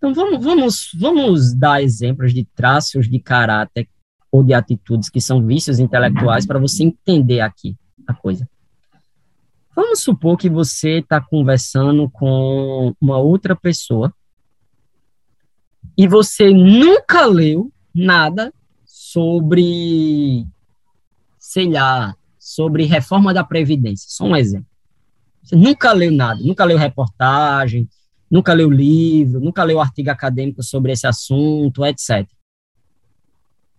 Então vamos, vamos, vamos dar exemplos de traços de caráter ou de atitudes que são vícios intelectuais para você entender aqui a coisa. Vamos supor que você está conversando com uma outra pessoa e você nunca leu nada sobre, sei lá, sobre reforma da Previdência. Só um exemplo. Você nunca leu nada, nunca leu reportagem, nunca leu livro, nunca leu artigo acadêmico sobre esse assunto, etc.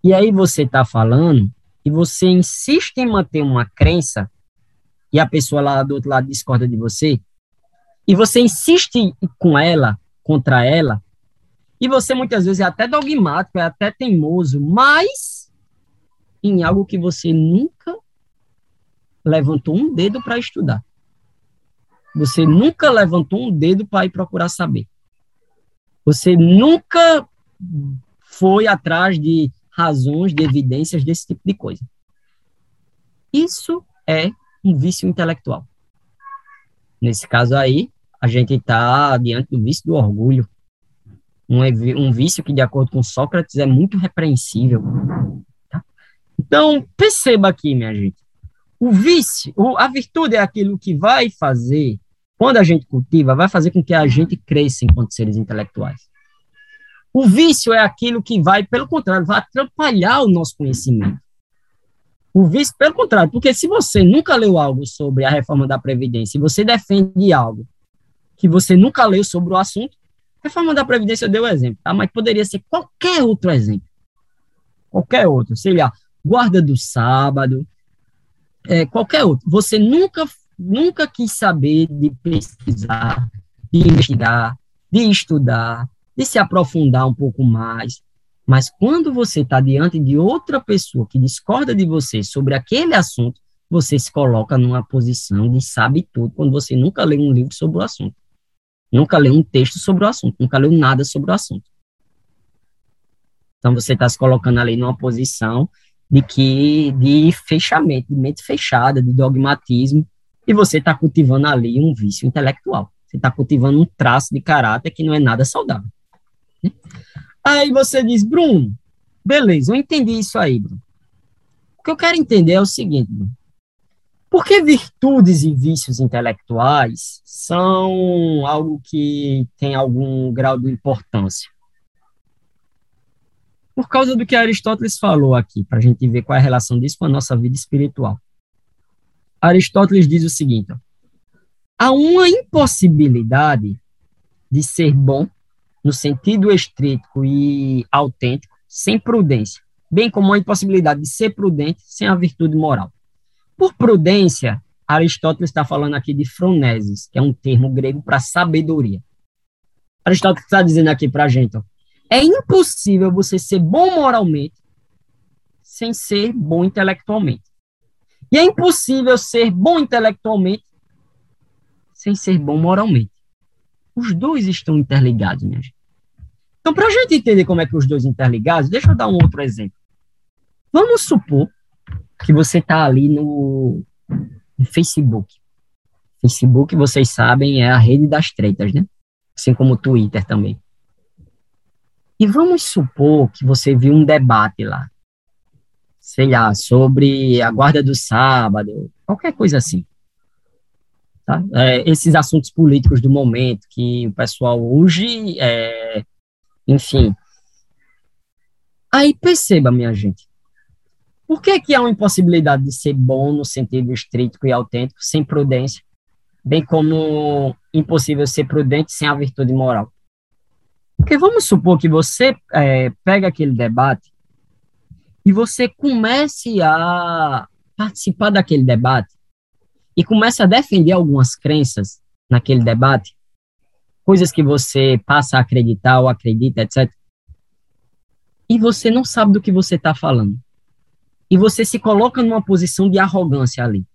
E aí você está falando e você insiste em manter uma crença e a pessoa lá do outro lado discorda de você, e você insiste com ela, contra ela, e você muitas vezes é até dogmático, é até teimoso, mas em algo que você nunca levantou um dedo para estudar. Você nunca levantou um dedo para ir procurar saber. Você nunca foi atrás de razões, de evidências desse tipo de coisa. Isso é um vício intelectual. Nesse caso aí, a gente está diante do vício do orgulho. Um, um vício que, de acordo com Sócrates, é muito repreensível. Tá? Então, perceba aqui, minha gente. O vício, a virtude é aquilo que vai fazer, quando a gente cultiva, vai fazer com que a gente cresça enquanto seres intelectuais. O vício é aquilo que vai, pelo contrário, vai atrapalhar o nosso conhecimento. O vício, pelo contrário, porque se você nunca leu algo sobre a reforma da Previdência e você defende algo que você nunca leu sobre o assunto, reforma da Previdência eu dei o um exemplo, tá? mas poderia ser qualquer outro exemplo. Qualquer outro, sei lá, guarda do sábado, é, qualquer outro. Você nunca, nunca quis saber de pesquisar, de investigar, de estudar, de se aprofundar um pouco mais, mas quando você está diante de outra pessoa que discorda de você sobre aquele assunto, você se coloca numa posição de sabe tudo, quando você nunca leu um livro sobre o assunto. Nunca leu um texto sobre o assunto, nunca leu nada sobre o assunto. Então você está se colocando ali numa posição de que de fechamento, de mente fechada, de dogmatismo, e você está cultivando ali um vício intelectual. Você está cultivando um traço de caráter que não é nada saudável. Aí você diz, Bruno, beleza, eu entendi isso aí, Bruno. O que eu quero entender é o seguinte, Bruno. Por que virtudes e vícios intelectuais são algo que tem algum grau de importância? Por causa do que Aristóteles falou aqui, para a gente ver qual é a relação disso com a nossa vida espiritual. Aristóteles diz o seguinte: ó, há uma impossibilidade de ser bom no sentido estrito e autêntico, sem prudência, bem como a impossibilidade de ser prudente sem a virtude moral. Por prudência, Aristóteles está falando aqui de phronesis, que é um termo grego para sabedoria. Aristóteles está dizendo aqui para a gente, ó, é impossível você ser bom moralmente sem ser bom intelectualmente. E é impossível ser bom intelectualmente sem ser bom moralmente. Os dois estão interligados, minha gente. Então, para a gente entender como é que os dois interligados, deixa eu dar um outro exemplo. Vamos supor que você está ali no, no Facebook. Facebook, vocês sabem, é a rede das tretas, né? Assim como o Twitter também. E vamos supor que você viu um debate lá, sei lá, sobre a guarda do sábado, qualquer coisa assim. Tá? É, esses assuntos políticos do momento que o pessoal hoje, é, enfim. Aí perceba, minha gente, por que, que há uma impossibilidade de ser bom no sentido estrito e autêntico sem prudência, bem como impossível ser prudente sem a virtude moral? Porque vamos supor que você é, pega aquele debate e você comece a participar daquele debate e começa a defender algumas crenças naquele debate, coisas que você passa a acreditar ou acredita, etc. E você não sabe do que você está falando. E você se coloca numa posição de arrogância ali.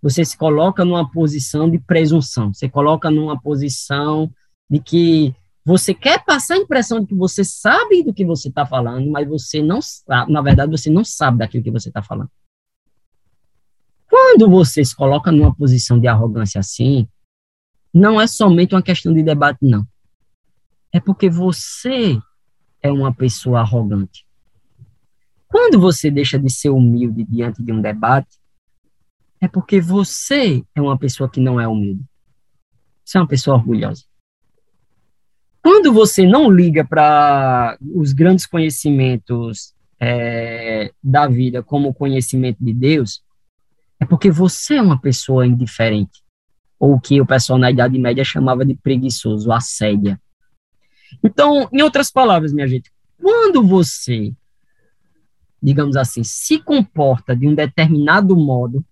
Você se coloca numa posição de presunção. Você coloca numa posição de que você quer passar a impressão de que você sabe do que você está falando, mas você não sabe, na verdade, você não sabe daquilo que você está falando. Quando você se coloca numa posição de arrogância assim, não é somente uma questão de debate, não. é porque você é uma pessoa arrogante. Quando você deixa de ser humilde diante de um debate, é porque você é uma pessoa que não é humilde. Você é uma pessoa orgulhosa. Quando você não liga para os grandes conhecimentos é, da vida como o conhecimento de Deus, é porque você é uma pessoa indiferente, ou que o pessoal na Idade Média chamava de preguiçoso, assédia. Então, em outras palavras, minha gente, quando você, digamos assim, se comporta de um determinado modo,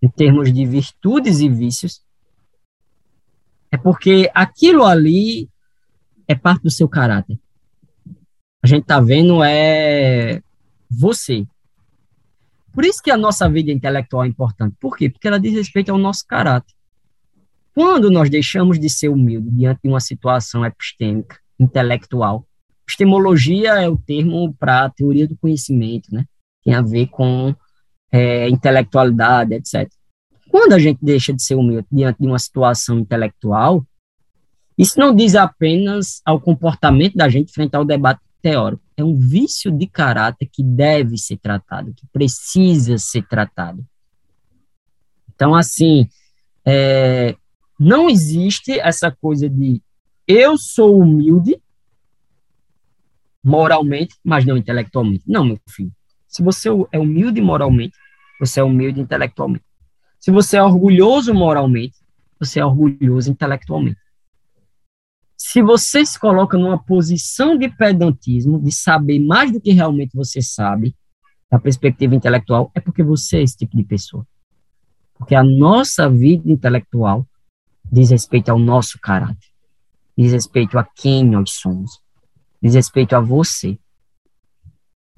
em termos de virtudes e vícios, porque aquilo ali é parte do seu caráter. A gente está vendo é você. Por isso que a nossa vida intelectual é importante. Por quê? Porque ela diz respeito ao nosso caráter. Quando nós deixamos de ser humildes diante de uma situação epistêmica, intelectual, epistemologia é o termo para a teoria do conhecimento, né? Tem a ver com é, intelectualidade, etc. Quando a gente deixa de ser humilde diante de uma situação intelectual, isso não diz apenas ao comportamento da gente frente ao debate teórico. É um vício de caráter que deve ser tratado, que precisa ser tratado. Então, assim, é, não existe essa coisa de eu sou humilde moralmente, mas não intelectualmente. Não, meu filho. Se você é humilde moralmente, você é humilde intelectualmente. Se você é orgulhoso moralmente, você é orgulhoso intelectualmente. Se você se coloca numa posição de pedantismo, de saber mais do que realmente você sabe, da perspectiva intelectual, é porque você é esse tipo de pessoa. Porque a nossa vida intelectual diz respeito ao nosso caráter, diz respeito a quem nós somos, diz respeito a você.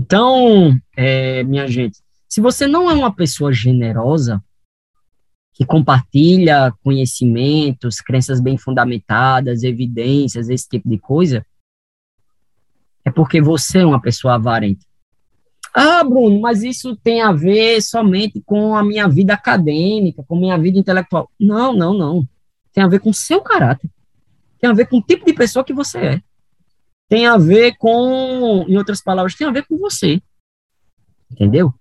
Então, é, minha gente, se você não é uma pessoa generosa, que compartilha conhecimentos, crenças bem fundamentadas, evidências, esse tipo de coisa, é porque você é uma pessoa avarenta. Ah, Bruno, mas isso tem a ver somente com a minha vida acadêmica, com a minha vida intelectual. Não, não, não. Tem a ver com o seu caráter. Tem a ver com o tipo de pessoa que você é. Tem a ver com, em outras palavras, tem a ver com você. Entendeu?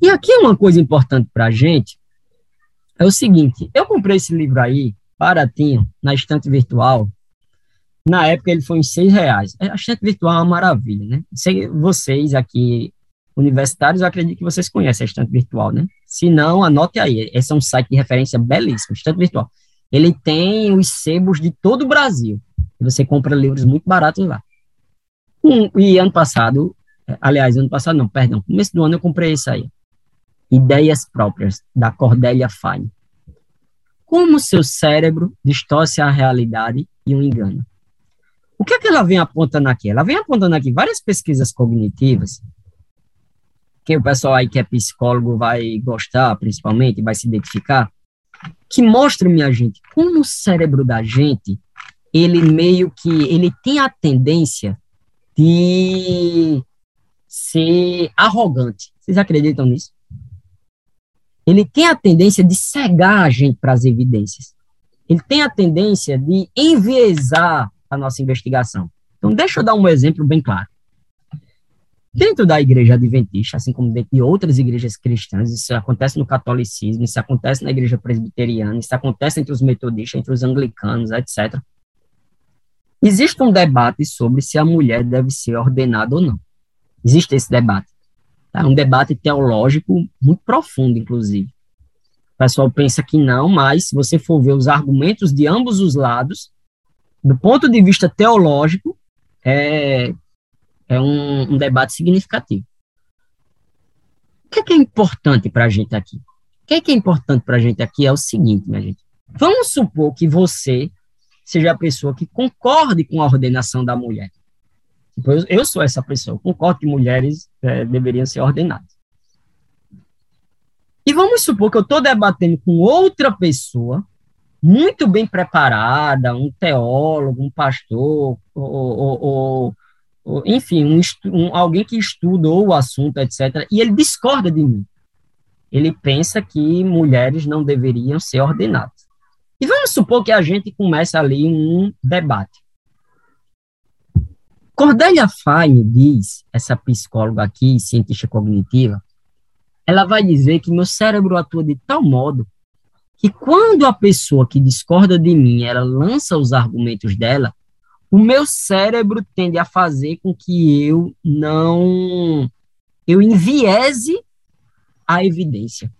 E aqui é uma coisa importante para a gente, é o seguinte, eu comprei esse livro aí, baratinho, na estante virtual, na época ele foi em seis reais. A estante virtual é uma maravilha, né? vocês aqui, universitários, eu acredito que vocês conhecem a estante virtual, né? Se não, anote aí, esse é um site de referência belíssimo, estante virtual. Ele tem os sebos de todo o Brasil. Você compra livros muito baratos lá. Um, e ano passado, aliás, ano passado não, perdão, começo do ano eu comprei esse aí. Ideias próprias, da Cordélia Fine. Como seu cérebro distorce a realidade e o engana. O que é que ela vem apontando aqui? Ela vem apontando aqui várias pesquisas cognitivas, que o pessoal aí que é psicólogo vai gostar, principalmente, vai se identificar, que mostra, minha gente, como o cérebro da gente, ele meio que, ele tem a tendência de ser arrogante. Vocês acreditam nisso? Ele tem a tendência de cegar a gente para as evidências. Ele tem a tendência de enviesar a nossa investigação. Então, deixa eu dar um exemplo bem claro. Dentro da igreja adventista, assim como dentro de outras igrejas cristãs, isso acontece no catolicismo, isso acontece na igreja presbiteriana, isso acontece entre os metodistas, entre os anglicanos, etc. Existe um debate sobre se a mulher deve ser ordenada ou não. Existe esse debate. É um debate teológico muito profundo, inclusive. O pessoal pensa que não, mas se você for ver os argumentos de ambos os lados, do ponto de vista teológico, é, é um, um debate significativo. O que é, que é importante para a gente aqui? O que é, que é importante para a gente aqui é o seguinte, minha gente. Vamos supor que você seja a pessoa que concorde com a ordenação da mulher. Tipo, eu, eu sou essa pessoa, concordo que mulheres é, deveriam ser ordenadas. E vamos supor que eu estou debatendo com outra pessoa, muito bem preparada, um teólogo, um pastor, ou, ou, ou enfim, um, um, alguém que estudou o assunto, etc., e ele discorda de mim. Ele pensa que mulheres não deveriam ser ordenadas. E vamos supor que a gente comece ali um debate. Cordelia Fine diz, essa psicóloga aqui, cientista cognitiva, ela vai dizer que meu cérebro atua de tal modo que quando a pessoa que discorda de mim, ela lança os argumentos dela, o meu cérebro tende a fazer com que eu não eu enviese a evidência.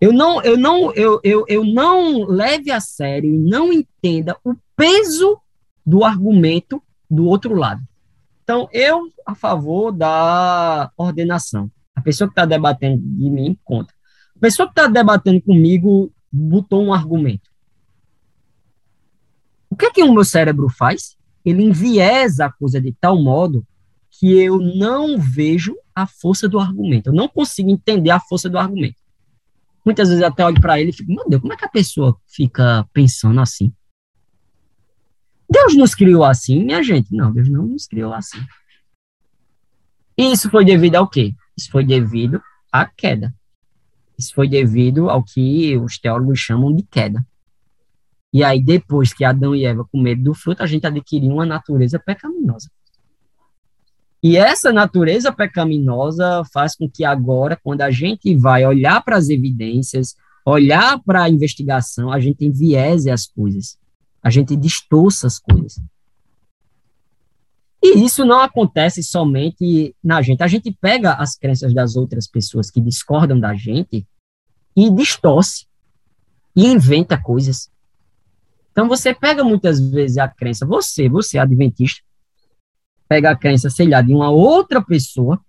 Eu não eu não eu, eu, eu não leve a sério e não entenda o peso do argumento do outro lado. Então, eu a favor da ordenação. A pessoa que está debatendo de mim conta. A pessoa que está debatendo comigo botou um argumento. O que é que o meu cérebro faz? Ele enviesa a coisa de tal modo que eu não vejo a força do argumento. Eu não consigo entender a força do argumento. Muitas vezes até olho para ele e fico, meu Deus, como é que a pessoa fica pensando assim? Deus nos criou assim, minha gente. Não, Deus não nos criou assim. E isso foi devido ao quê? Isso foi devido à queda. Isso foi devido ao que os teólogos chamam de queda. E aí, depois que Adão e Eva comeram do fruto, a gente adquiriu uma natureza pecaminosa. E essa natureza pecaminosa faz com que agora, quando a gente vai olhar para as evidências, olhar para a investigação, a gente enviese as coisas. A gente distorça as coisas. E isso não acontece somente na gente. A gente pega as crenças das outras pessoas que discordam da gente e distorce e inventa coisas. Então você pega muitas vezes a crença, você, você adventista, pega a crença, sei lá, de uma outra pessoa,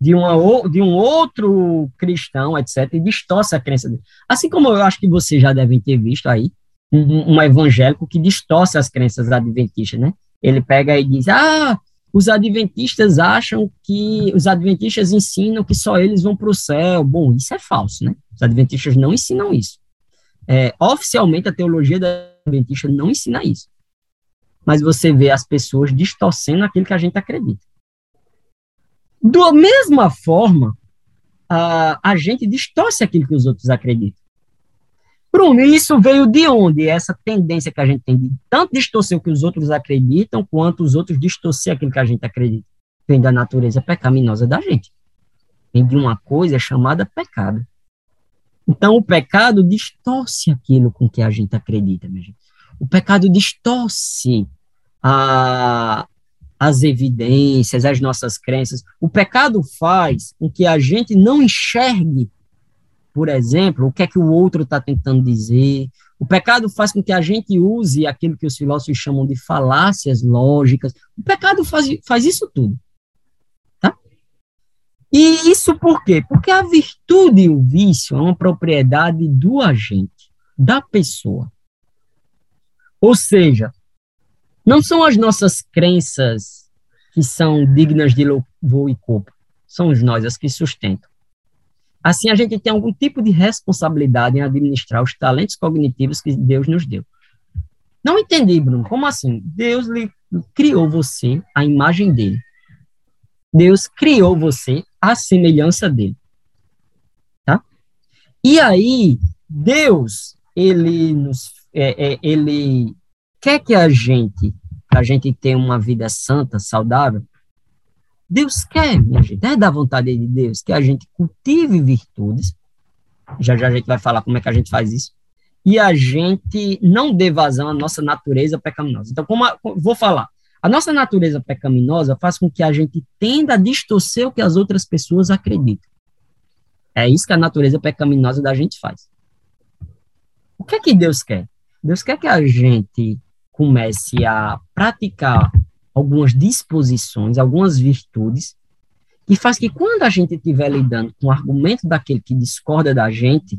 de, uma, de um outro cristão, etc., e distorce a crença dele. Assim como eu acho que vocês já devem ter visto aí, um, um evangélico que distorce as crenças adventistas, né? Ele pega e diz, ah, os adventistas acham que, os adventistas ensinam que só eles vão para o céu. Bom, isso é falso, né? Os adventistas não ensinam isso. É, oficialmente, a teologia da adventista não ensina isso mas você vê as pessoas distorcendo aquilo que a gente acredita. Da mesma forma, a, a gente distorce aquilo que os outros acreditam. Bruno, isso veio de onde? Essa tendência que a gente tem de tanto distorcer o que os outros acreditam, quanto os outros distorcer aquilo que a gente acredita. Vem da natureza pecaminosa da gente. Vem de uma coisa chamada pecado. Então, o pecado distorce aquilo com que a gente acredita, minha gente. O pecado distorce a, as evidências, as nossas crenças. O pecado faz com que a gente não enxergue, por exemplo, o que é que o outro está tentando dizer. O pecado faz com que a gente use aquilo que os filósofos chamam de falácias lógicas. O pecado faz, faz isso tudo. Tá? E isso por quê? Porque a virtude e o vício é uma propriedade do agente, da pessoa. Ou seja, não são as nossas crenças que são dignas de louvor e culpa, são nós as que sustentam. Assim, a gente tem algum tipo de responsabilidade em administrar os talentos cognitivos que Deus nos deu. Não entendi, Bruno. Como assim? Deus lhe criou você à imagem dele. Deus criou você à semelhança dele. Tá? E aí, Deus, ele nos, é, é, ele quer que a gente, a gente tenha uma vida santa, saudável, Deus quer, minha gente, é da vontade de Deus que a gente cultive virtudes. Já já a gente vai falar como é que a gente faz isso. E a gente não dê vazão à nossa natureza pecaminosa. Então, como a, vou falar, a nossa natureza pecaminosa faz com que a gente tenda a distorcer o que as outras pessoas acreditam. É isso que a natureza pecaminosa da gente faz. O que é que Deus quer? Deus quer que a gente comece a praticar algumas disposições, algumas virtudes, que faz que quando a gente estiver lidando com o argumento daquele que discorda da gente,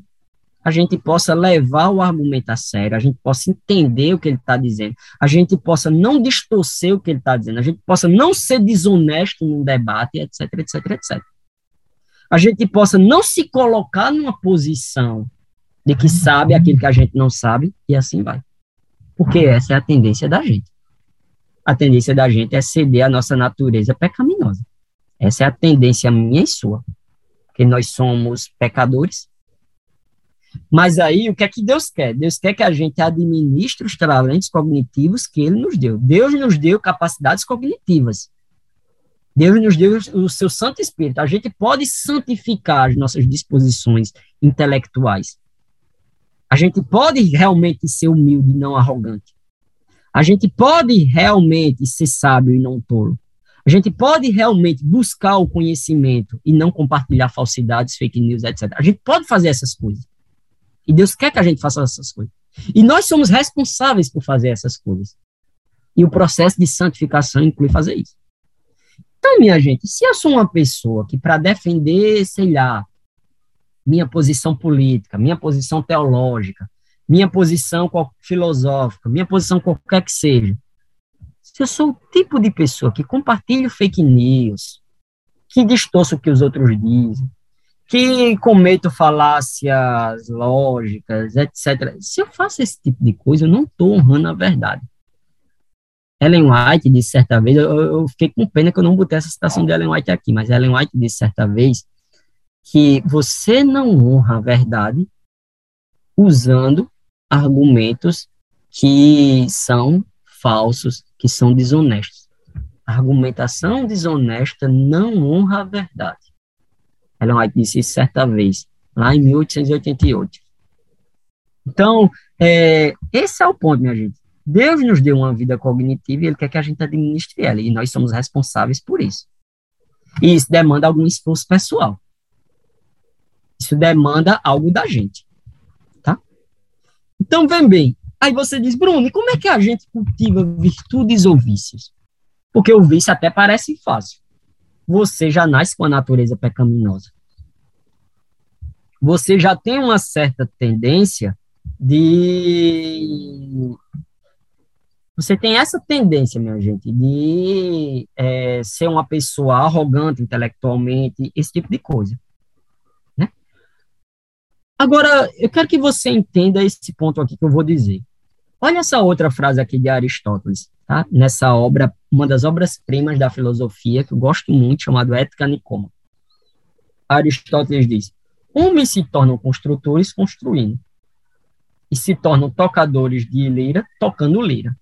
a gente possa levar o argumento a sério, a gente possa entender o que ele está dizendo, a gente possa não distorcer o que ele está dizendo, a gente possa não ser desonesto num debate, etc, etc, etc. A gente possa não se colocar numa posição de que sabe aquilo que a gente não sabe, e assim vai. Porque essa é a tendência da gente. A tendência da gente é ceder à nossa natureza pecaminosa. Essa é a tendência minha e sua. Porque nós somos pecadores. Mas aí, o que é que Deus quer? Deus quer que a gente administre os talentos cognitivos que Ele nos deu. Deus nos deu capacidades cognitivas. Deus nos deu o seu Santo Espírito. A gente pode santificar as nossas disposições intelectuais. A gente pode realmente ser humilde e não arrogante. A gente pode realmente ser sábio e não tolo. A gente pode realmente buscar o conhecimento e não compartilhar falsidades, fake news, etc. A gente pode fazer essas coisas. E Deus quer que a gente faça essas coisas. E nós somos responsáveis por fazer essas coisas. E o processo de santificação inclui fazer isso. Então, minha gente, se eu sou uma pessoa que, para defender, sei lá, minha posição política, minha posição teológica, minha posição filosófica, minha posição qualquer que seja, se eu sou o tipo de pessoa que compartilha fake news, que distorce o que os outros dizem, que cometo falácias lógicas, etc. Se eu faço esse tipo de coisa, eu não estou honrando a verdade. Ellen White disse certa vez, eu, eu, fiquei com pena que eu não botei essa citação de Ellen White aqui, mas Ellen White disse certa vez que você não honra a verdade usando argumentos que são falsos, que são desonestos. A argumentação desonesta não honra a verdade. Ellen White disse isso certa vez, lá em 1888. Então, é, esse é o ponto, minha gente. Deus nos deu uma vida cognitiva e Ele quer que a gente administre ela, e nós somos responsáveis por isso. E isso demanda algum esforço pessoal. Isso demanda algo da gente. Então, vem bem. Aí você diz, Bruno, como é que a gente cultiva virtudes ou vícios? Porque o vício até parece fácil. Você já nasce com a natureza pecaminosa. Você já tem uma certa tendência de você tem essa tendência, minha gente, de é, ser uma pessoa arrogante intelectualmente, esse tipo de coisa. Agora, eu quero que você entenda esse ponto aqui que eu vou dizer. Olha essa outra frase aqui de Aristóteles, tá? nessa obra, uma das obras-primas da filosofia, que eu gosto muito, chamado Ética Nicoma. Aristóteles diz: Homens se tornam construtores construindo, e se tornam tocadores de lira tocando lira.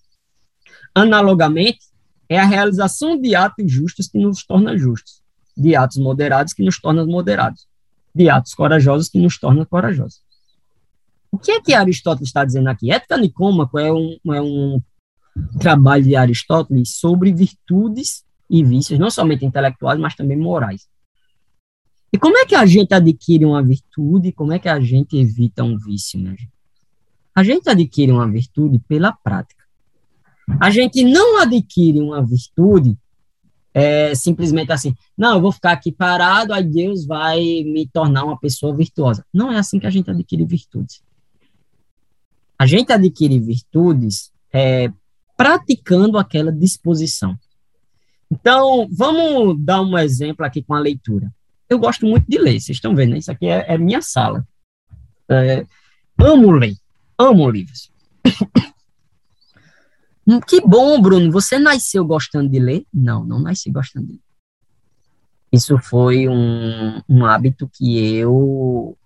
Analogamente, é a realização de atos justos que nos torna justos, de atos moderados que nos torna moderados, de atos corajosos que nos torna corajosos. O que é que Aristóteles está dizendo aqui? Ética Nicômaco é um, é um trabalho de Aristóteles sobre virtudes e vícios, não somente intelectuais, mas também morais. E como é que a gente adquire uma virtude? Como é que a gente evita um vício? A gente adquire uma virtude pela prática. A gente não adquire uma virtude é, simplesmente assim, não, eu vou ficar aqui parado, aí Deus vai me tornar uma pessoa virtuosa. Não é assim que a gente adquire virtudes. A gente adquire virtudes é, praticando aquela disposição. Então, vamos dar um exemplo aqui com a leitura. Eu gosto muito de ler, vocês estão vendo, né? isso aqui é, é minha sala. É, amo ler, amo livros. Hum, que bom, Bruno. Você nasceu gostando de ler? Não, não nasci gostando de ler. Isso foi um, um hábito que eu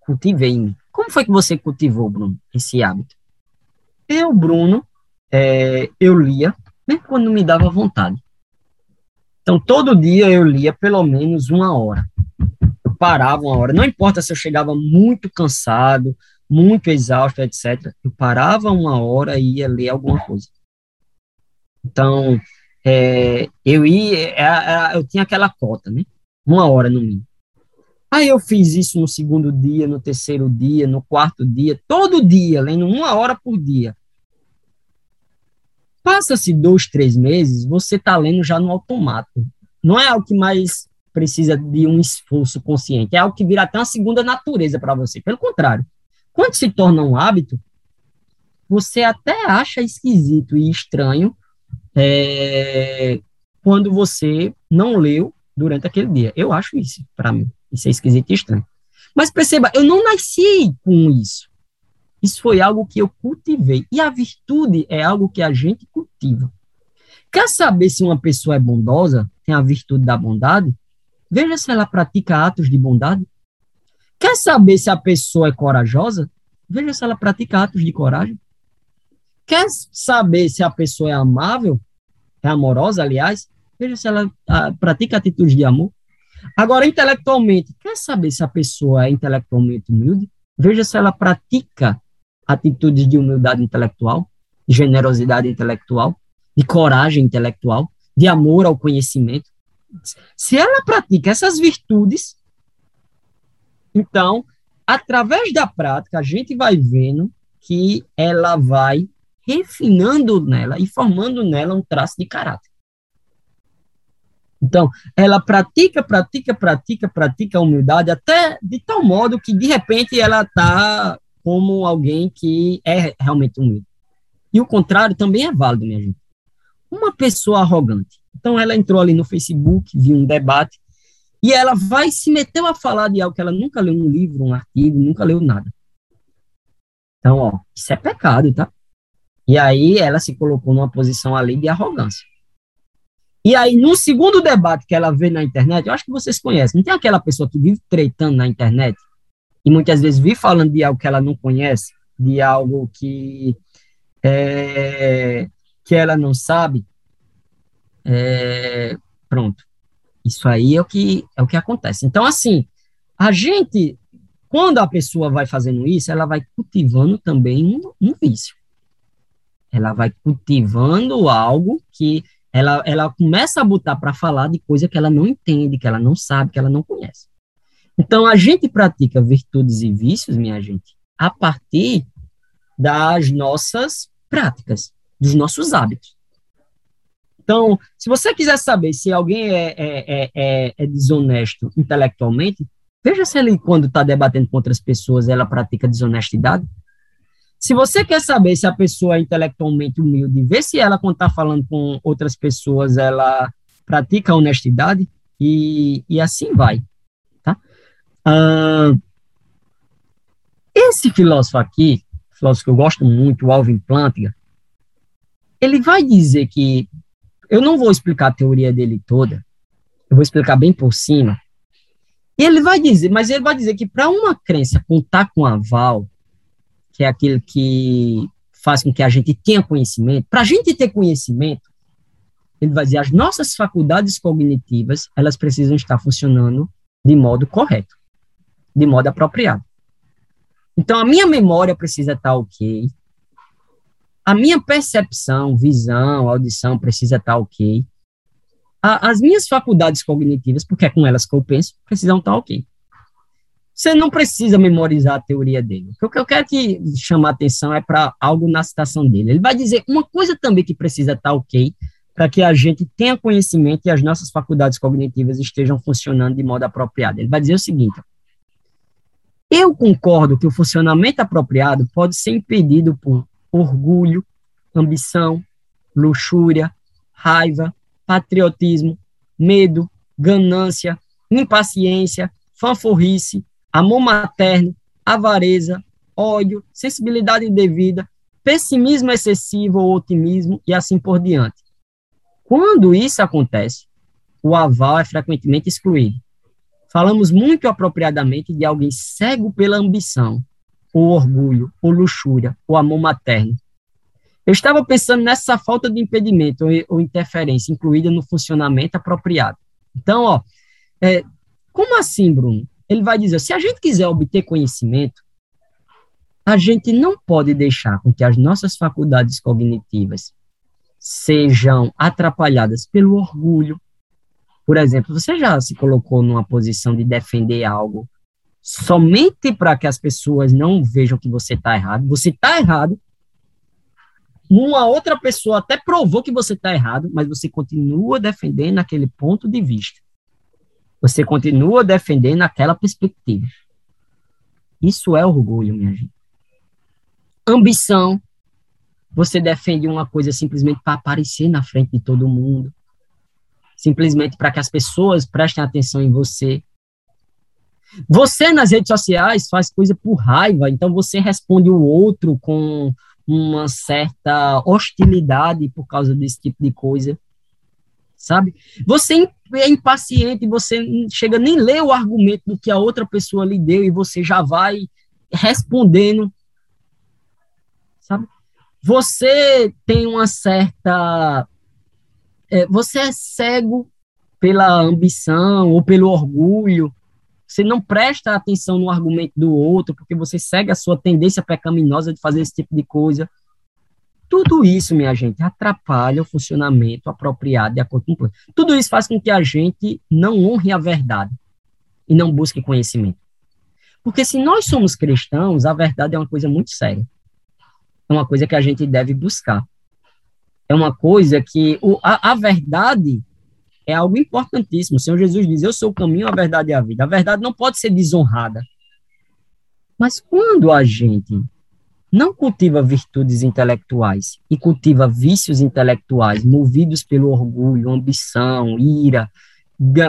cultivei. Como foi que você cultivou, Bruno, esse hábito? Eu, Bruno, é, eu lia, mesmo quando me dava vontade. Então, todo dia eu lia pelo menos uma hora. Eu parava uma hora, não importa se eu chegava muito cansado, muito exausto, etc. Eu parava uma hora e ia ler alguma coisa. Então, é, eu ia, é, é, eu tinha aquela cota, né? Uma hora no mínimo. Aí eu fiz isso no segundo dia, no terceiro dia, no quarto dia, todo dia, lendo uma hora por dia. Passa-se dois, três meses, você está lendo já no automático. Não é algo que mais precisa de um esforço consciente, é algo que vira até uma segunda natureza para você. Pelo contrário, quando se torna um hábito, você até acha esquisito e estranho é, quando você não leu durante aquele dia. Eu acho isso, para mim. Isso é esquisito e estranho. Mas perceba, eu não nasci com isso. Isso foi algo que eu cultivei. E a virtude é algo que a gente cultiva. Quer saber se uma pessoa é bondosa, tem a virtude da bondade? Veja se ela pratica atos de bondade. Quer saber se a pessoa é corajosa? Veja se ela pratica atos de coragem. Quer saber se a pessoa é amável? É amorosa, aliás? Veja se ela a, pratica atitudes de amor. Agora, intelectualmente, quer saber se a pessoa é intelectualmente humilde? Veja se ela pratica atitudes de humildade intelectual, de generosidade intelectual, de coragem intelectual, de amor ao conhecimento. Se ela pratica essas virtudes, então, através da prática, a gente vai vendo que ela vai refinando nela e formando nela um traço de caráter. Então, ela pratica, pratica, pratica, pratica a humildade até de tal modo que, de repente, ela está como alguém que é realmente humilde. E o contrário também é válido, minha gente. Uma pessoa arrogante. Então, ela entrou ali no Facebook, viu um debate, e ela vai se meteu a falar de algo que ela nunca leu um livro, um artigo, nunca leu nada. Então, ó, isso é pecado, tá? E aí ela se colocou numa posição ali de arrogância. E aí, no segundo debate que ela vê na internet, eu acho que vocês conhecem, não tem aquela pessoa que vive tretando na internet e muitas vezes vive falando de algo que ela não conhece, de algo que, é, que ela não sabe. É, pronto. Isso aí é o que é o que acontece. Então, assim, a gente, quando a pessoa vai fazendo isso, ela vai cultivando também um, um vício. Ela vai cultivando algo que ela, ela começa a botar para falar de coisa que ela não entende, que ela não sabe, que ela não conhece. Então, a gente pratica virtudes e vícios, minha gente, a partir das nossas práticas, dos nossos hábitos. Então, se você quiser saber se alguém é, é, é, é desonesto intelectualmente, veja se ele, quando está debatendo com outras pessoas, ela pratica desonestidade. Se você quer saber se a pessoa é intelectualmente humilde, vê se ela, quando está falando com outras pessoas, ela pratica a honestidade e, e assim vai. Tá? Ah, esse filósofo aqui, filósofo que eu gosto muito, o Alvin Plantinga, ele vai dizer que, eu não vou explicar a teoria dele toda, eu vou explicar bem por cima, e ele vai dizer, mas ele vai dizer que para uma crença contar com aval, que é aquele que faz com que a gente tenha conhecimento. Para a gente ter conhecimento, ele vai dizer, as nossas faculdades cognitivas, elas precisam estar funcionando de modo correto, de modo apropriado. Então, a minha memória precisa estar ok, a minha percepção, visão, audição precisa estar ok, a, as minhas faculdades cognitivas, porque é com elas que eu penso, precisam estar ok. Você não precisa memorizar a teoria dele. O que eu quero te chamar atenção é para algo na citação dele. Ele vai dizer uma coisa também que precisa estar tá ok para que a gente tenha conhecimento e as nossas faculdades cognitivas estejam funcionando de modo apropriado. Ele vai dizer o seguinte: eu concordo que o funcionamento apropriado pode ser impedido por orgulho, ambição, luxúria, raiva, patriotismo, medo, ganância, impaciência, fanforrice, amor materno, avareza, ódio, sensibilidade indevida, pessimismo excessivo ou otimismo e assim por diante. Quando isso acontece, o aval é frequentemente excluído. Falamos muito apropriadamente de alguém cego pela ambição, ou orgulho, ou luxúria, ou amor materno. Eu estava pensando nessa falta de impedimento ou interferência incluída no funcionamento apropriado. Então, ó, é, como assim, Bruno? Ele vai dizer: se a gente quiser obter conhecimento, a gente não pode deixar com que as nossas faculdades cognitivas sejam atrapalhadas pelo orgulho. Por exemplo, você já se colocou numa posição de defender algo somente para que as pessoas não vejam que você está errado. Você está errado. Uma outra pessoa até provou que você está errado, mas você continua defendendo aquele ponto de vista. Você continua defendendo aquela perspectiva. Isso é orgulho, minha gente. Ambição. Você defende uma coisa simplesmente para aparecer na frente de todo mundo. Simplesmente para que as pessoas prestem atenção em você. Você nas redes sociais faz coisa por raiva, então você responde o outro com uma certa hostilidade por causa desse tipo de coisa sabe? Você é impaciente, você chega nem ler o argumento do que a outra pessoa lhe deu e você já vai respondendo, sabe? Você tem uma certa. É, você é cego pela ambição ou pelo orgulho. Você não presta atenção no argumento do outro porque você segue a sua tendência pecaminosa de fazer esse tipo de coisa. Tudo isso, minha gente, atrapalha o funcionamento apropriado de acordo com o plano. Tudo isso faz com que a gente não honre a verdade e não busque conhecimento. Porque se nós somos cristãos, a verdade é uma coisa muito séria. É uma coisa que a gente deve buscar. É uma coisa que o, a, a verdade é algo importantíssimo. O Senhor Jesus diz: Eu sou o caminho, a verdade e a vida. A verdade não pode ser desonrada. Mas quando a gente não cultiva virtudes intelectuais e cultiva vícios intelectuais movidos pelo orgulho, ambição, ira,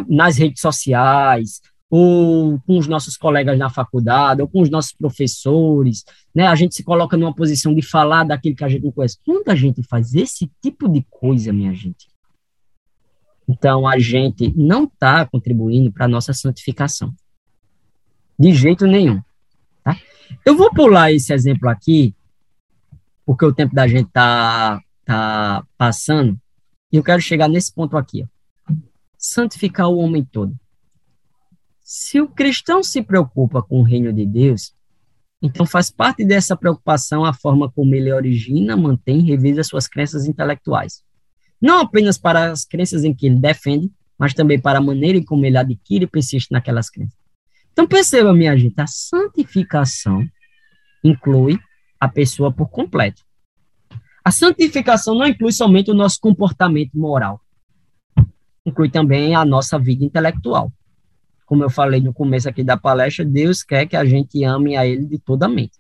nas redes sociais, ou com os nossos colegas na faculdade, ou com os nossos professores, né? A gente se coloca numa posição de falar daquilo que a gente não conhece. Quando a gente faz esse tipo de coisa, minha gente, então a gente não está contribuindo para a nossa santificação. De jeito nenhum. Eu vou pular esse exemplo aqui, porque o tempo da gente tá, tá passando, e eu quero chegar nesse ponto aqui. Ó. Santificar o homem todo. Se o cristão se preocupa com o reino de Deus, então faz parte dessa preocupação a forma como ele origina, mantém e revisa suas crenças intelectuais. Não apenas para as crenças em que ele defende, mas também para a maneira como ele adquire e persiste naquelas crenças. Então perceba, minha gente, a santificação inclui a pessoa por completo. A santificação não inclui somente o nosso comportamento moral, inclui também a nossa vida intelectual. Como eu falei no começo aqui da palestra, Deus quer que a gente ame a Ele de toda a mente.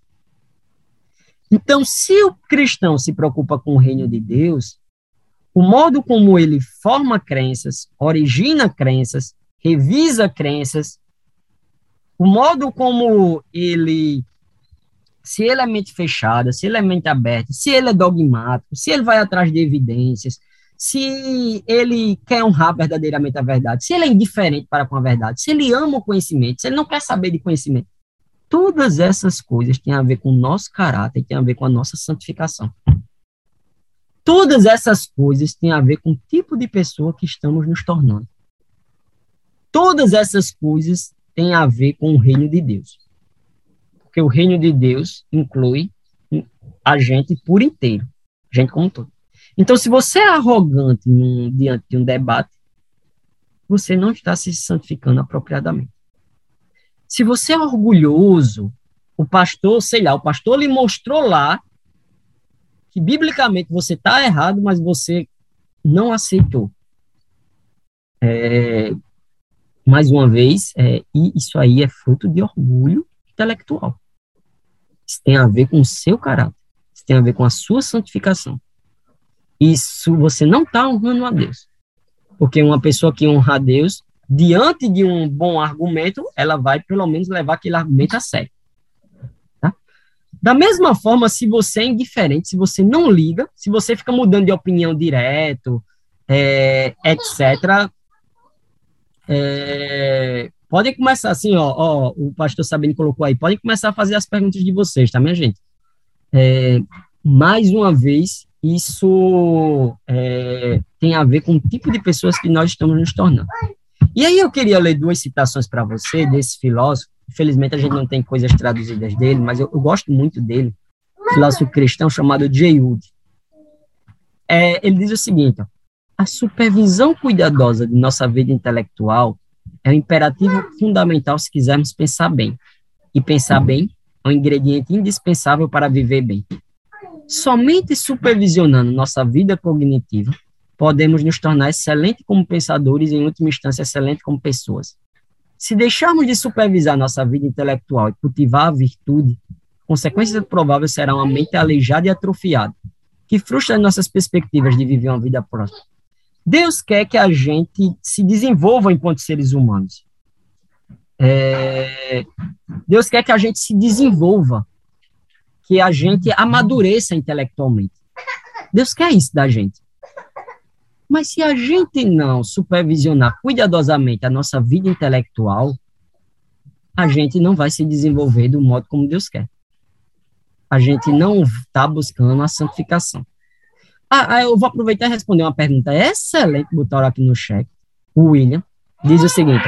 Então, se o cristão se preocupa com o reino de Deus, o modo como ele forma crenças, origina crenças, revisa crenças, o modo como ele, se ele é mente fechada, se ele é mente aberta, se ele é dogmático, se ele vai atrás de evidências, se ele quer honrar verdadeiramente a verdade, se ele é indiferente para com a verdade, se ele ama o conhecimento, se ele não quer saber de conhecimento. Todas essas coisas têm a ver com o nosso caráter, têm a ver com a nossa santificação. Todas essas coisas têm a ver com o tipo de pessoa que estamos nos tornando. Todas essas coisas tem a ver com o reino de Deus. Porque o reino de Deus inclui a gente por inteiro, a gente como um todo. Então, se você é arrogante num, diante de um debate, você não está se santificando apropriadamente. Se você é orgulhoso, o pastor, sei lá, o pastor lhe mostrou lá que biblicamente você está errado, mas você não aceitou. É, mais uma vez, é, e isso aí é fruto de orgulho intelectual. Isso tem a ver com o seu caráter. Isso tem a ver com a sua santificação. Isso você não está honrando a Deus. Porque uma pessoa que honra a Deus, diante de um bom argumento, ela vai pelo menos levar aquele argumento a sério. Tá? Da mesma forma, se você é indiferente, se você não liga, se você fica mudando de opinião direto, é, etc., é, podem começar assim, ó, ó, o pastor Sabino colocou aí, podem começar a fazer as perguntas de vocês, tá, minha gente? É, mais uma vez, isso é, tem a ver com o tipo de pessoas que nós estamos nos tornando. E aí eu queria ler duas citações para você desse filósofo. Infelizmente a gente não tem coisas traduzidas dele, mas eu, eu gosto muito dele, filósofo cristão chamado J. Wood. É, ele diz o seguinte: ó, a supervisão cuidadosa de nossa vida intelectual é um imperativo fundamental se quisermos pensar bem. E pensar bem é um ingrediente indispensável para viver bem. Somente supervisionando nossa vida cognitiva podemos nos tornar excelentes como pensadores e, em última instância, excelentes como pessoas. Se deixarmos de supervisar nossa vida intelectual e cultivar a virtude, consequência provável será uma mente aleijada e atrofiada, que frustra nossas perspectivas de viver uma vida próxima. Deus quer que a gente se desenvolva enquanto seres humanos. É, Deus quer que a gente se desenvolva, que a gente amadureça intelectualmente. Deus quer isso da gente. Mas se a gente não supervisionar cuidadosamente a nossa vida intelectual, a gente não vai se desenvolver do modo como Deus quer. A gente não está buscando a santificação. Ah, ah, eu vou aproveitar e responder uma pergunta excelente que botaram aqui no chat. O William diz o seguinte: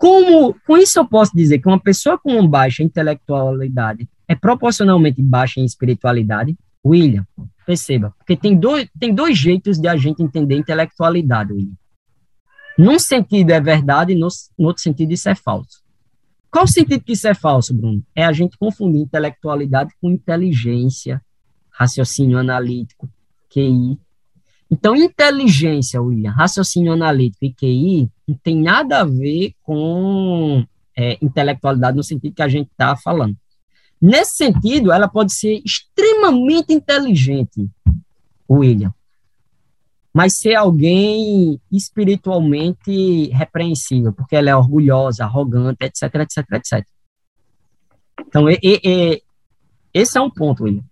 como, com isso eu posso dizer que uma pessoa com baixa intelectualidade é proporcionalmente baixa em espiritualidade? William, perceba, porque tem dois, tem dois jeitos de a gente entender intelectualidade, William. Num sentido é verdade, no, no outro sentido isso é falso. Qual o sentido que isso é falso, Bruno? É a gente confundir intelectualidade com inteligência, raciocínio analítico, QI. Então, inteligência, William, raciocínio analítico e QI não tem nada a ver com é, intelectualidade no sentido que a gente está falando. Nesse sentido, ela pode ser extremamente inteligente, William, mas ser alguém espiritualmente repreensível, porque ela é orgulhosa, arrogante, etc, etc, etc. Então, e, e, esse é um ponto, William.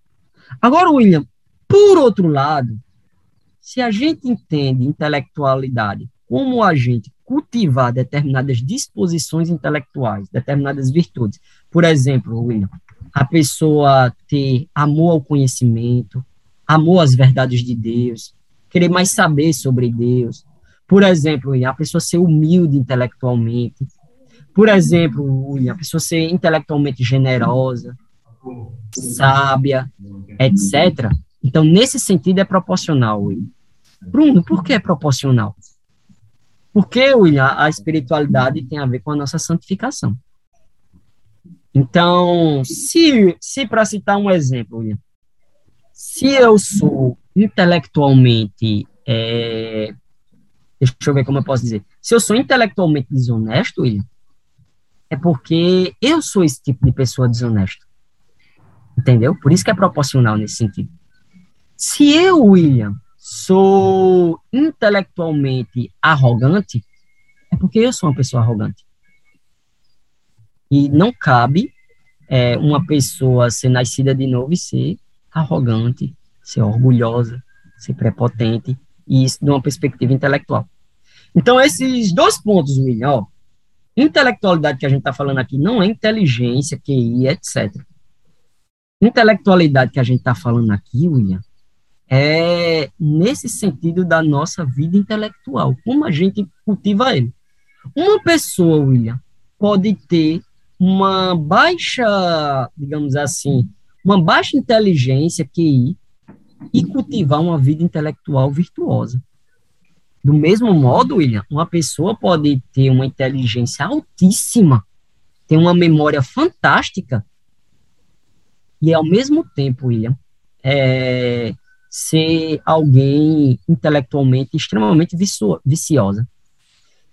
Agora, William, por outro lado, se a gente entende intelectualidade como a gente cultivar determinadas disposições intelectuais, determinadas virtudes, por exemplo, William, a pessoa ter amor ao conhecimento, amor às verdades de Deus, querer mais saber sobre Deus. Por exemplo, a pessoa ser humilde intelectualmente. Por exemplo, a pessoa ser intelectualmente generosa, sábia, etc. Então, nesse sentido, é proporcional, William. Bruno, por que é proporcional? Porque, William, a espiritualidade tem a ver com a nossa santificação. Então, se, se para citar um exemplo, William, se eu sou intelectualmente, é, deixa eu ver como eu posso dizer, se eu sou intelectualmente desonesto, William, é porque eu sou esse tipo de pessoa desonesta. Entendeu? Por isso que é proporcional nesse sentido. Se eu, William, sou intelectualmente arrogante, é porque eu sou uma pessoa arrogante. E não cabe é, uma pessoa ser nascida de novo e ser arrogante, ser orgulhosa, ser prepotente, e isso de uma perspectiva intelectual. Então, esses dois pontos, William, ó, intelectualidade que a gente está falando aqui não é inteligência, QI, etc. Intelectualidade que a gente está falando aqui, William, é nesse sentido da nossa vida intelectual, como a gente cultiva ele. Uma pessoa, William, pode ter uma baixa, digamos assim, uma baixa inteligência, QI, e cultivar uma vida intelectual virtuosa. Do mesmo modo, William, uma pessoa pode ter uma inteligência altíssima, ter uma memória fantástica, e ao mesmo tempo, William, é, ser alguém intelectualmente extremamente viciosa.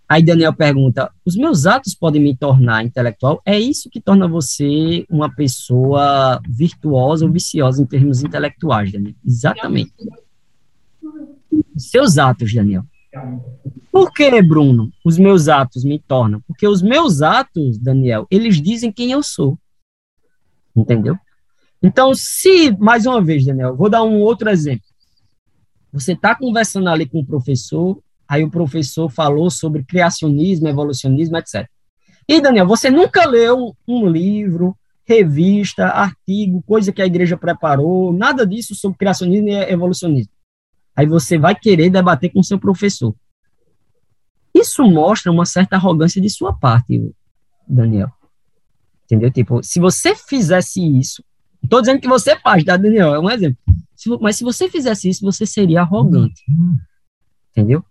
Aí Daniel pergunta: os meus atos podem me tornar intelectual? É isso que torna você uma pessoa virtuosa ou viciosa em termos intelectuais, Daniel? Exatamente. Seus atos, Daniel. Por que, Bruno, os meus atos me tornam? Porque os meus atos, Daniel, eles dizem quem eu sou. Entendeu? Então, se, mais uma vez, Daniel, vou dar um outro exemplo. Você está conversando ali com o professor, Aí o professor falou sobre criacionismo, evolucionismo, etc. E, Daniel, você nunca leu um livro, revista, artigo, coisa que a igreja preparou, nada disso sobre criacionismo e evolucionismo. Aí você vai querer debater com seu professor. Isso mostra uma certa arrogância de sua parte, Daniel. Entendeu? Tipo, se você fizesse isso, estou dizendo que você faz, tá, Daniel? É um exemplo. mas se você fizesse isso, você seria arrogante. Entendeu?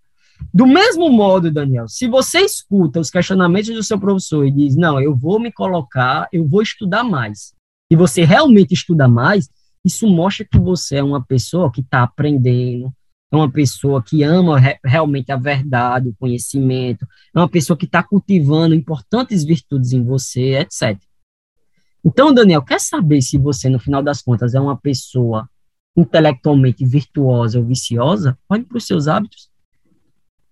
Do mesmo modo, Daniel, se você escuta os questionamentos do seu professor e diz, não, eu vou me colocar, eu vou estudar mais, e você realmente estuda mais, isso mostra que você é uma pessoa que está aprendendo, é uma pessoa que ama re realmente a verdade, o conhecimento, é uma pessoa que está cultivando importantes virtudes em você, etc. Então, Daniel, quer saber se você, no final das contas, é uma pessoa intelectualmente virtuosa ou viciosa? Olhe para os seus hábitos.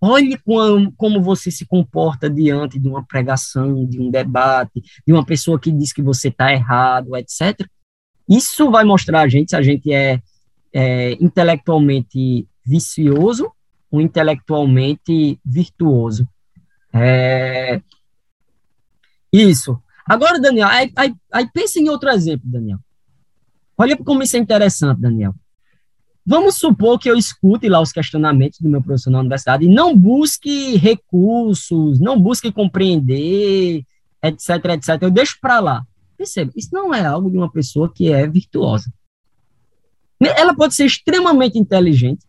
Olhe como, como você se comporta diante de uma pregação, de um debate, de uma pessoa que diz que você está errado, etc. Isso vai mostrar a gente se a gente é, é intelectualmente vicioso ou intelectualmente virtuoso. É... Isso. Agora, Daniel, aí, aí, aí pensa em outro exemplo, Daniel. Olha como isso é interessante, Daniel. Vamos supor que eu escute lá os questionamentos do meu professor na universidade e não busque recursos, não busque compreender, etc, etc. Eu deixo para lá. Perceba, isso não é algo de uma pessoa que é virtuosa. Ela pode ser extremamente inteligente,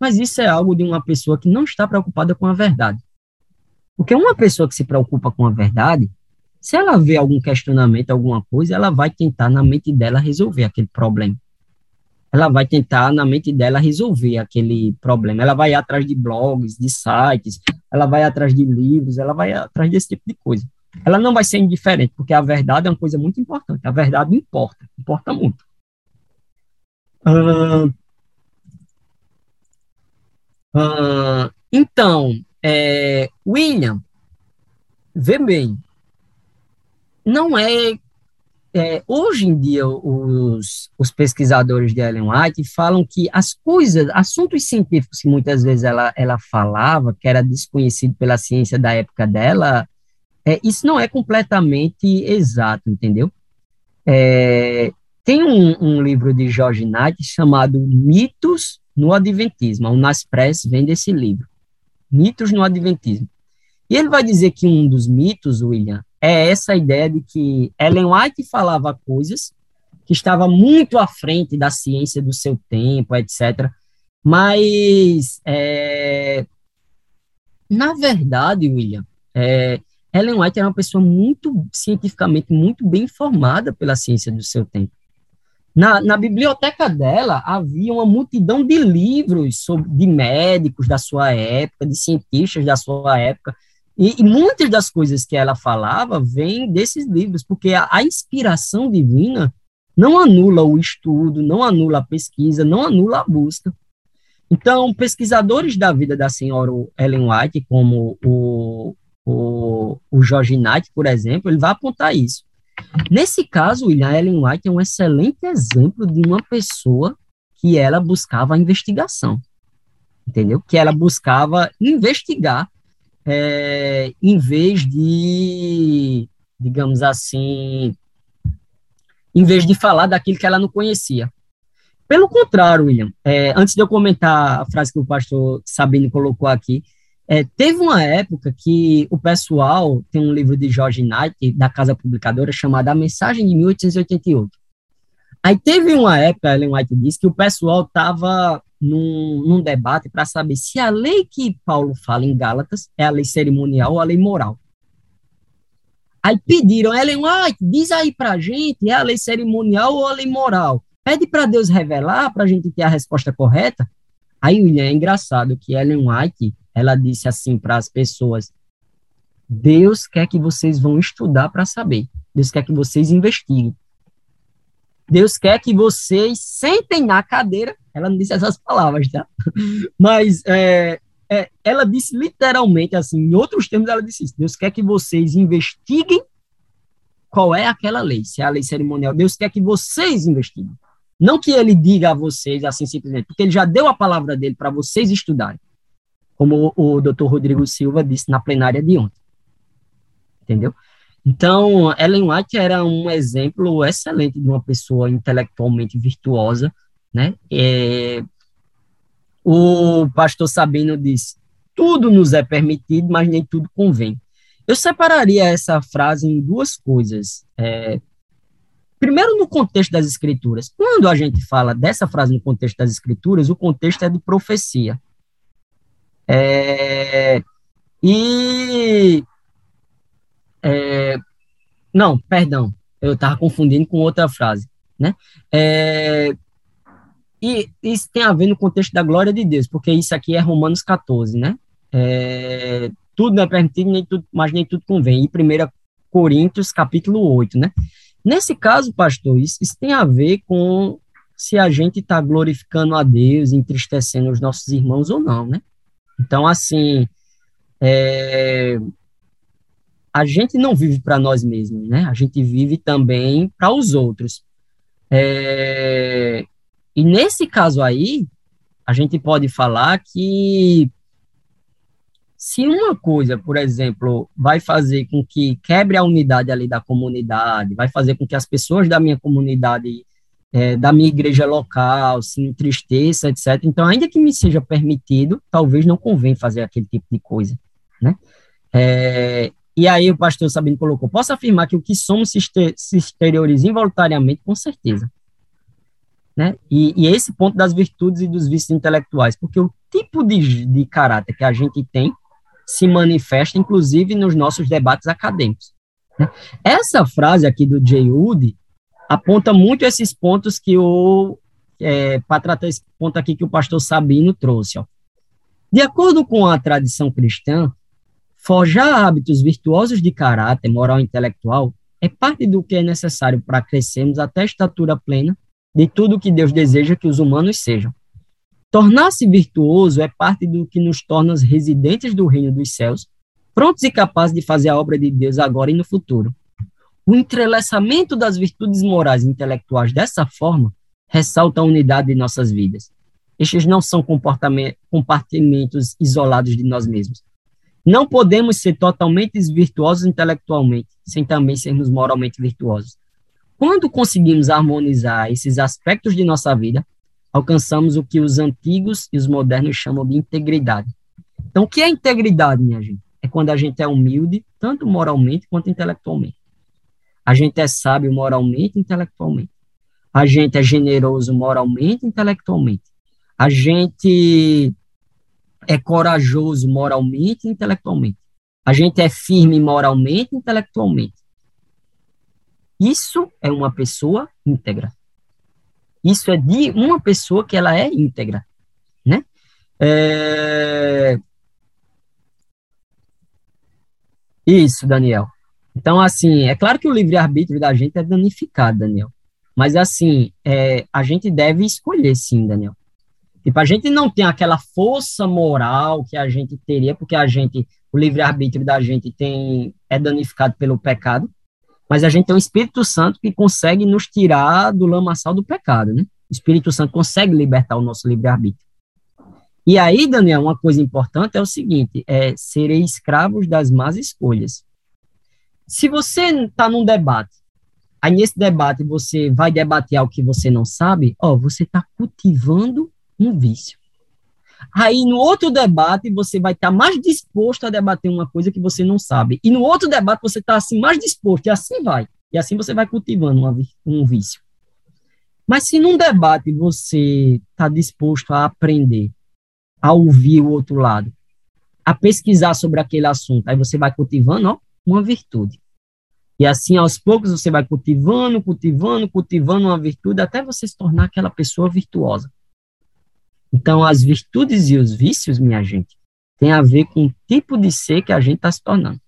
mas isso é algo de uma pessoa que não está preocupada com a verdade. Porque uma pessoa que se preocupa com a verdade, se ela vê algum questionamento, alguma coisa, ela vai tentar na mente dela resolver aquele problema ela vai tentar, na mente dela, resolver aquele problema. Ela vai atrás de blogs, de sites, ela vai atrás de livros, ela vai atrás desse tipo de coisa. Ela não vai ser indiferente, porque a verdade é uma coisa muito importante. A verdade importa, importa muito. Uh, uh, então, é, William, vê bem, não é é, hoje em dia, os, os, pesquisadores de Ellen White falam que as coisas, assuntos científicos que muitas vezes ela, ela falava, que era desconhecido pela ciência da época dela, é, isso não é completamente exato, entendeu? É, tem um, um, livro de George Knight chamado Mitos no Adventismo. O Nas Press vem desse livro, Mitos no Adventismo. E ele vai dizer que um dos mitos, William, é essa ideia de que Ellen White falava coisas que estava muito à frente da ciência do seu tempo, etc. Mas, é, na verdade, William, é, Ellen White era uma pessoa muito, cientificamente, muito bem informada pela ciência do seu tempo. Na, na biblioteca dela havia uma multidão de livros sobre, de médicos da sua época, de cientistas da sua época, e, e, muitas das coisas que ela falava vêm desses livros, porque a, a, inspiração divina não anula o estudo, não anula a pesquisa, não anula a busca. Então, pesquisadores da vida da senhora Ellen White, como o, o, o George Knight, por exemplo, ele vai apontar isso. Nesse caso, William Ellen White é um excelente exemplo de uma pessoa que ela buscava a investigação, entendeu? Que ela buscava investigar é, em vez de, digamos assim, em vez de falar daquilo que ela não conhecia. Pelo contrário, William, é, antes de eu comentar a frase que o pastor Sabino colocou aqui, é, teve uma época que o pessoal, tem um livro de George Knight, da Casa Publicadora, chamado A Mensagem de 1888. Aí teve uma época, Ellen White disse, que o pessoal estava num, num debate para saber se a lei que Paulo fala em Gálatas é a lei cerimonial ou a lei moral. Aí pediram, Ellen White, diz aí para a gente, é a lei cerimonial ou a lei moral? Pede para Deus revelar para a gente ter a resposta correta. Aí, William, é engraçado que Ellen White, ela disse assim para as pessoas, Deus quer que vocês vão estudar para saber. Deus quer que vocês investiguem. Deus quer que vocês sentem na cadeira. Ela não disse essas palavras, tá? Mas é, é, ela disse literalmente assim, em outros termos, ela disse isso. Deus quer que vocês investiguem qual é aquela lei, se é a lei cerimonial. Deus quer que vocês investiguem. Não que ele diga a vocês assim simplesmente, porque ele já deu a palavra dele para vocês estudarem. Como o, o doutor Rodrigo Silva disse na plenária de ontem. Entendeu? Então, Ellen White era um exemplo excelente de uma pessoa intelectualmente virtuosa, né? É, o pastor Sabino diz: tudo nos é permitido, mas nem tudo convém. Eu separaria essa frase em duas coisas. É, primeiro, no contexto das escrituras. Quando a gente fala dessa frase no contexto das escrituras, o contexto é de profecia. É, e é, não, perdão, eu estava confundindo com outra frase, né? É, e isso tem a ver no contexto da glória de Deus, porque isso aqui é Romanos 14, né? É, tudo não é permitido, nem tudo, mas nem tudo convém. E 1 Coríntios, capítulo 8, né? Nesse caso, pastor, isso, isso tem a ver com se a gente está glorificando a Deus, entristecendo os nossos irmãos ou não, né? Então, assim, é, a gente não vive para nós mesmos, né? A gente vive também para os outros. É, e nesse caso aí, a gente pode falar que se uma coisa, por exemplo, vai fazer com que quebre a unidade ali da comunidade, vai fazer com que as pessoas da minha comunidade, é, da minha igreja local, se entristeçam, etc. Então, ainda que me seja permitido, talvez não convém fazer aquele tipo de coisa, né? É, e aí o pastor Sabino colocou, posso afirmar que o que somos se, exterioriza involuntariamente, com certeza. Né? E, e, esse ponto das virtudes e dos vícios intelectuais, porque o tipo de, de caráter que a gente tem se manifesta, inclusive, nos nossos debates acadêmicos. Né? Essa frase aqui do Jay Wood aponta muito esses pontos que o, é, para tratar esse ponto aqui que o pastor Sabino trouxe. Ó. De acordo com a tradição cristã, forjar hábitos virtuosos de caráter moral e intelectual é parte do que é necessário para crescermos até a estatura plena de tudo que Deus deseja que os humanos sejam. Tornar-se virtuoso é parte do que nos torna residentes do reino dos céus, prontos e capazes de fazer a obra de Deus agora e no futuro. O entrelaçamento das virtudes morais e intelectuais dessa forma ressalta a unidade de nossas vidas. Estes não são compartimentos isolados de nós mesmos. Não podemos ser totalmente virtuosos intelectualmente, sem também sermos moralmente virtuosos. Quando conseguimos harmonizar esses aspectos de nossa vida, alcançamos o que os antigos e os modernos chamam de integridade. Então, o que é integridade, minha gente? É quando a gente é humilde, tanto moralmente quanto intelectualmente. A gente é sábio moralmente e intelectualmente. A gente é generoso moralmente e intelectualmente. A gente é corajoso moralmente e intelectualmente. A gente é firme moralmente e intelectualmente. Isso é uma pessoa íntegra. Isso é de uma pessoa que ela é íntegra, né? É... Isso, Daniel. Então, assim, é claro que o livre-arbítrio da gente é danificado, Daniel. Mas, assim, é, a gente deve escolher, sim, Daniel. Tipo, a gente não tem aquela força moral que a gente teria, porque a gente, o livre-arbítrio da gente tem, é danificado pelo pecado, mas a gente tem o Espírito Santo que consegue nos tirar do lamaçal do pecado, né? O Espírito Santo consegue libertar o nosso livre-arbítrio. E aí, Daniel, uma coisa importante é o seguinte, é serei escravos das más escolhas. Se você está num debate, aí nesse debate você vai debater algo que você não sabe, ó, você está cultivando um vício. Aí no outro debate você vai estar tá mais disposto a debater uma coisa que você não sabe. E no outro debate você está assim mais disposto, e assim vai. E assim você vai cultivando uma, um vício. Mas se num debate você está disposto a aprender, a ouvir o outro lado, a pesquisar sobre aquele assunto, aí você vai cultivando ó, uma virtude. E assim, aos poucos, você vai cultivando, cultivando, cultivando uma virtude, até você se tornar aquela pessoa virtuosa. Então, as virtudes e os vícios, minha gente, tem a ver com o tipo de ser que a gente está se tornando.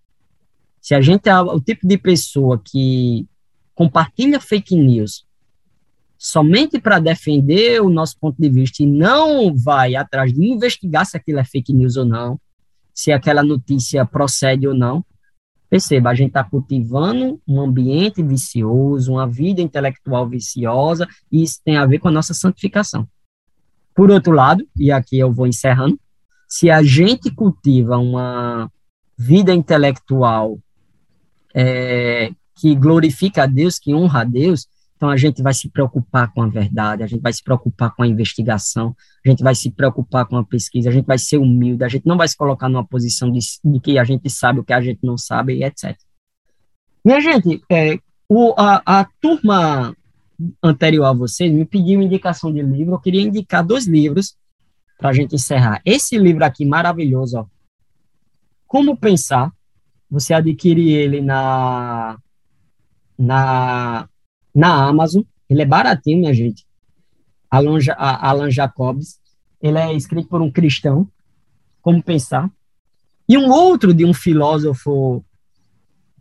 Se a gente é o tipo de pessoa que compartilha fake news somente para defender o nosso ponto de vista e não vai atrás de investigar se aquilo é fake news ou não, se aquela notícia procede ou não, perceba, a gente está cultivando um ambiente vicioso, uma vida intelectual viciosa, e isso tem a ver com a nossa santificação. Por outro lado, e aqui eu vou encerrando, se a gente cultiva uma vida intelectual é, que glorifica a Deus, que honra a Deus, então a gente vai se preocupar com a verdade, a gente vai se preocupar com a investigação, a gente vai se preocupar com a pesquisa, a gente vai ser humilde, a gente não vai se colocar numa posição de, de que a gente sabe o que a gente não sabe, etc. Minha gente, é, o, a, a turma anterior a vocês me pediu indicação de livro, eu queria indicar dois livros para a gente encerrar. Esse livro aqui, maravilhoso, ó, Como Pensar, você adquire ele na, na, na Amazon, ele é baratinho, minha gente, Alan, Alan Jacobs, ele é escrito por um cristão, Como Pensar, e um outro de um filósofo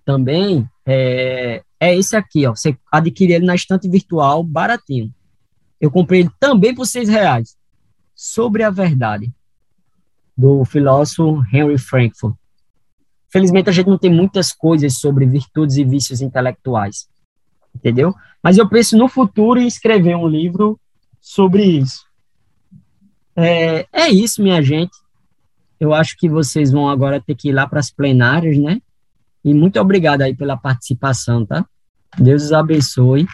também, é, é esse aqui, ó. Você adquire ele na estante virtual, baratinho. Eu comprei ele também por seis reais. Sobre a verdade, do filósofo Henry Frankfurt. Felizmente, a gente não tem muitas coisas sobre virtudes e vícios intelectuais, entendeu? Mas eu penso no futuro em escrever um livro sobre isso. É, é isso, minha gente. Eu acho que vocês vão agora ter que ir lá para as plenárias, né? E muito obrigado aí pela participação, tá? Deus os abençoe.